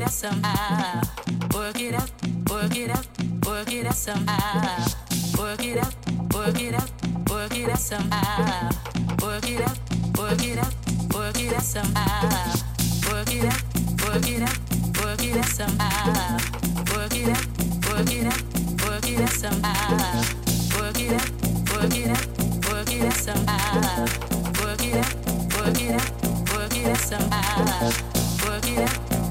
it out somehow. Work it out, work it out, work it out somehow. Work it out, work it out, work it out somehow. Work it out, work it out, work it out somehow. Work it out, work it out, work it out somehow. Work it out, work it out, work it out somehow. Work it out, work it out, work it out somehow. Work it out, work it out, work it out somehow. Work it out.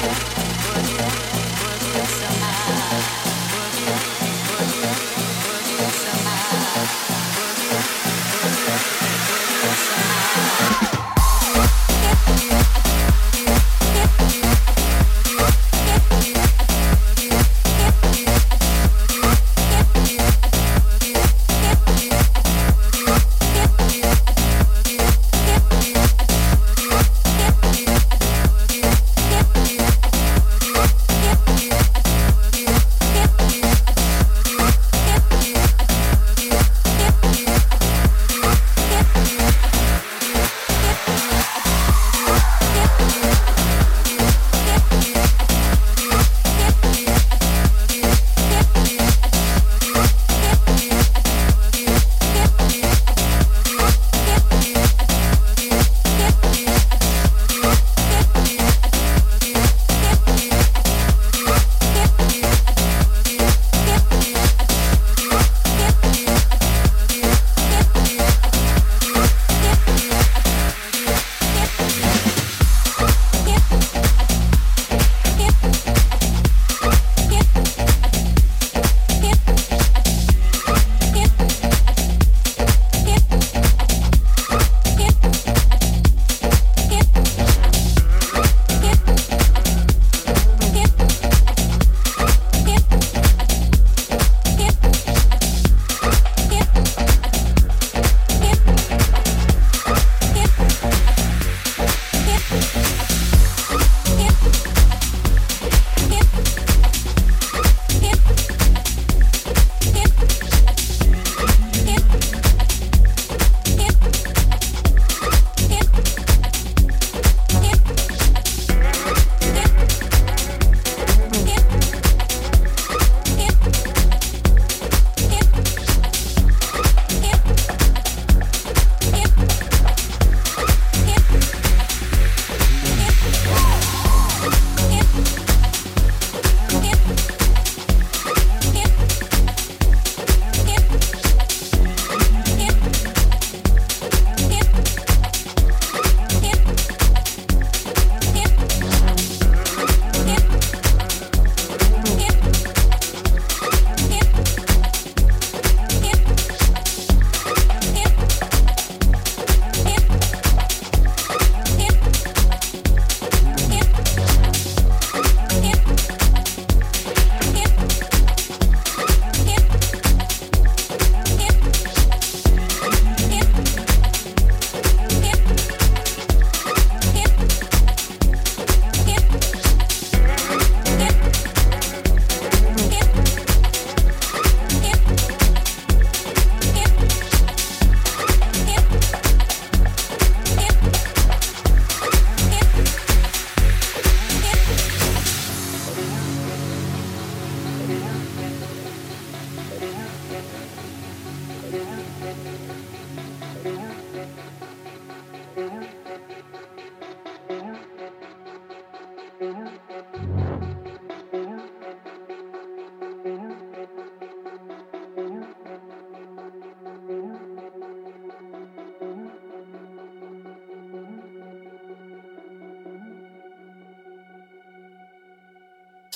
Thank you.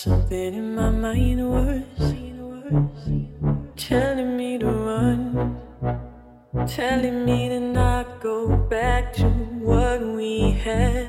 Something in my mind was telling me to run, telling me to not go back to what we had.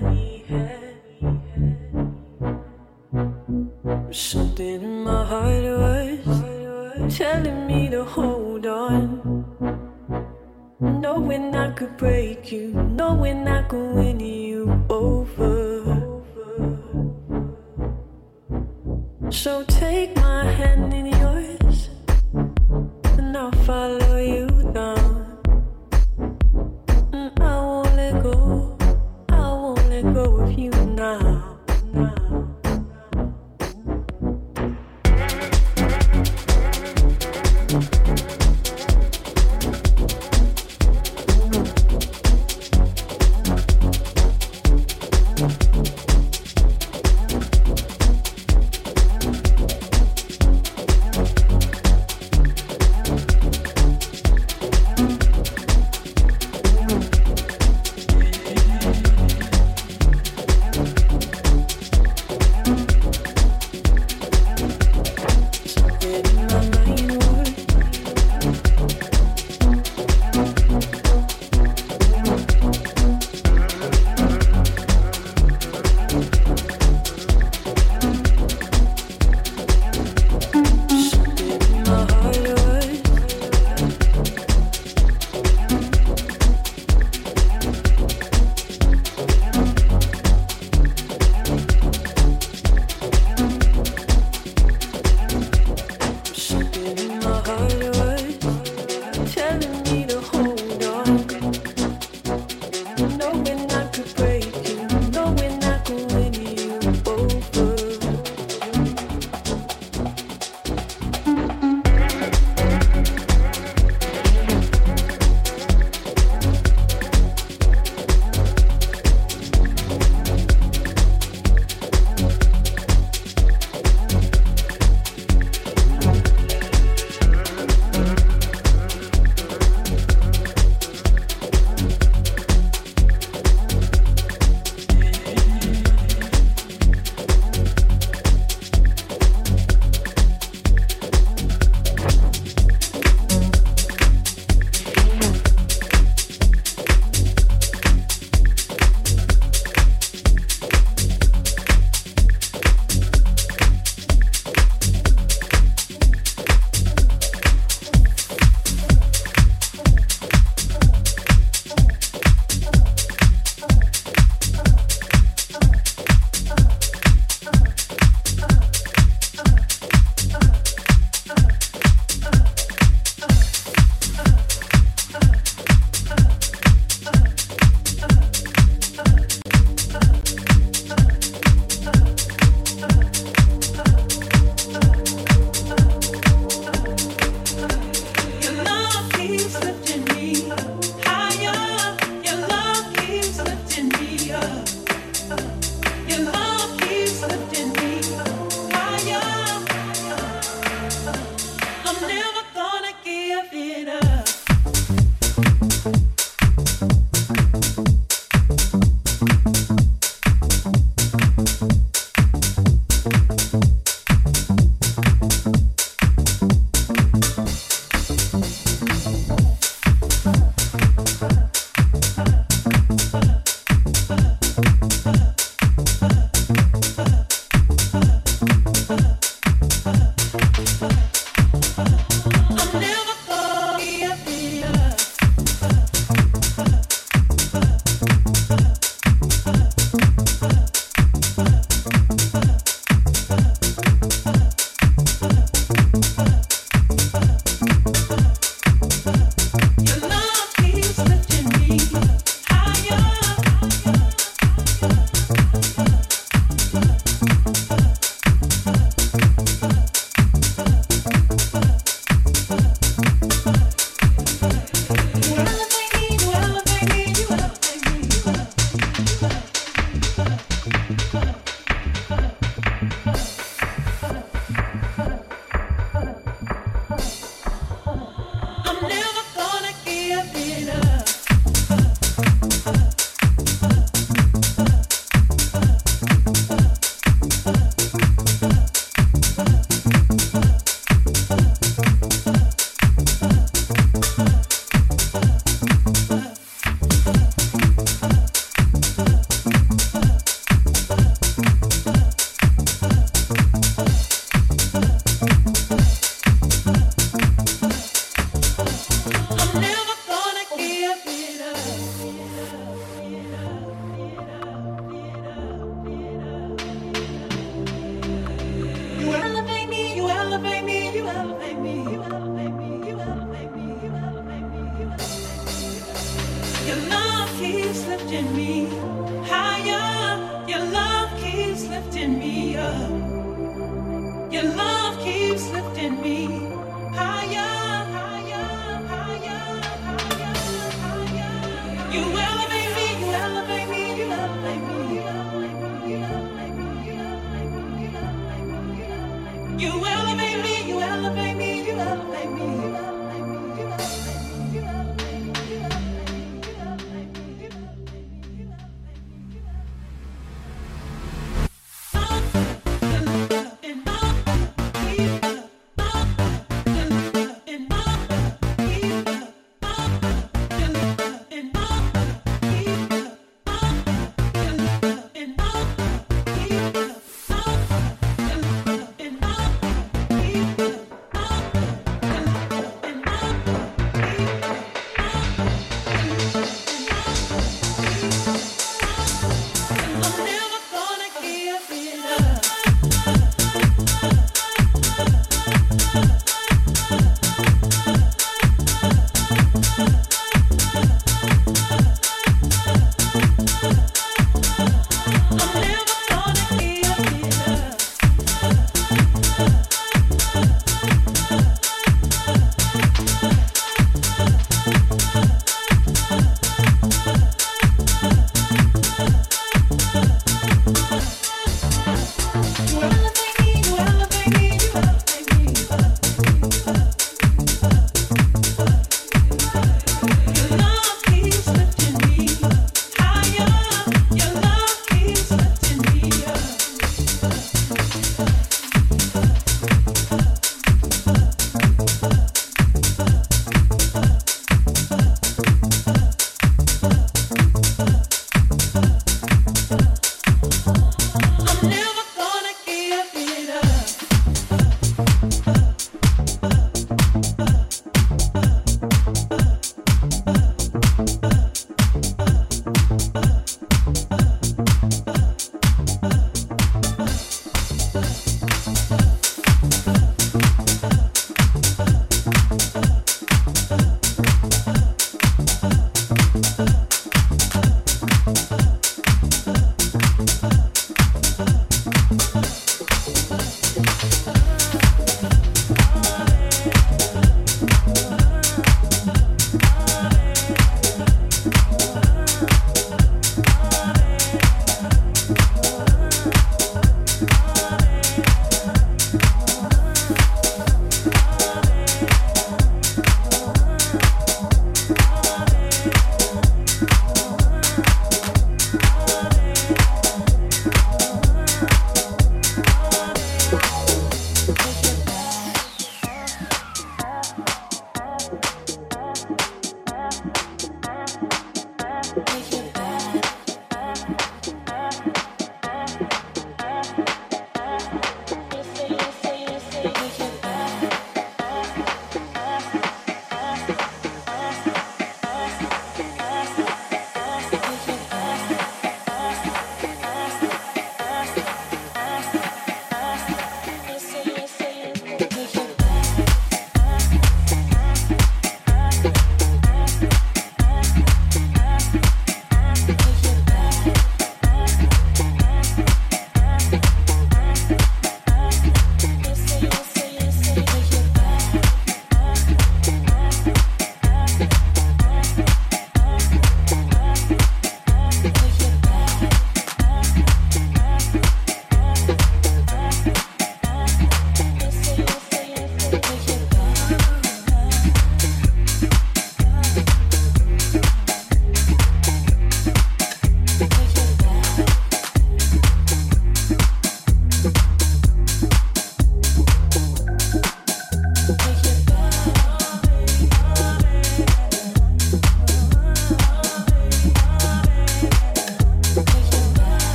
made me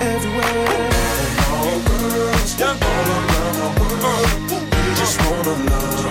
everywhere. And all girls all around the world, we just wanna love.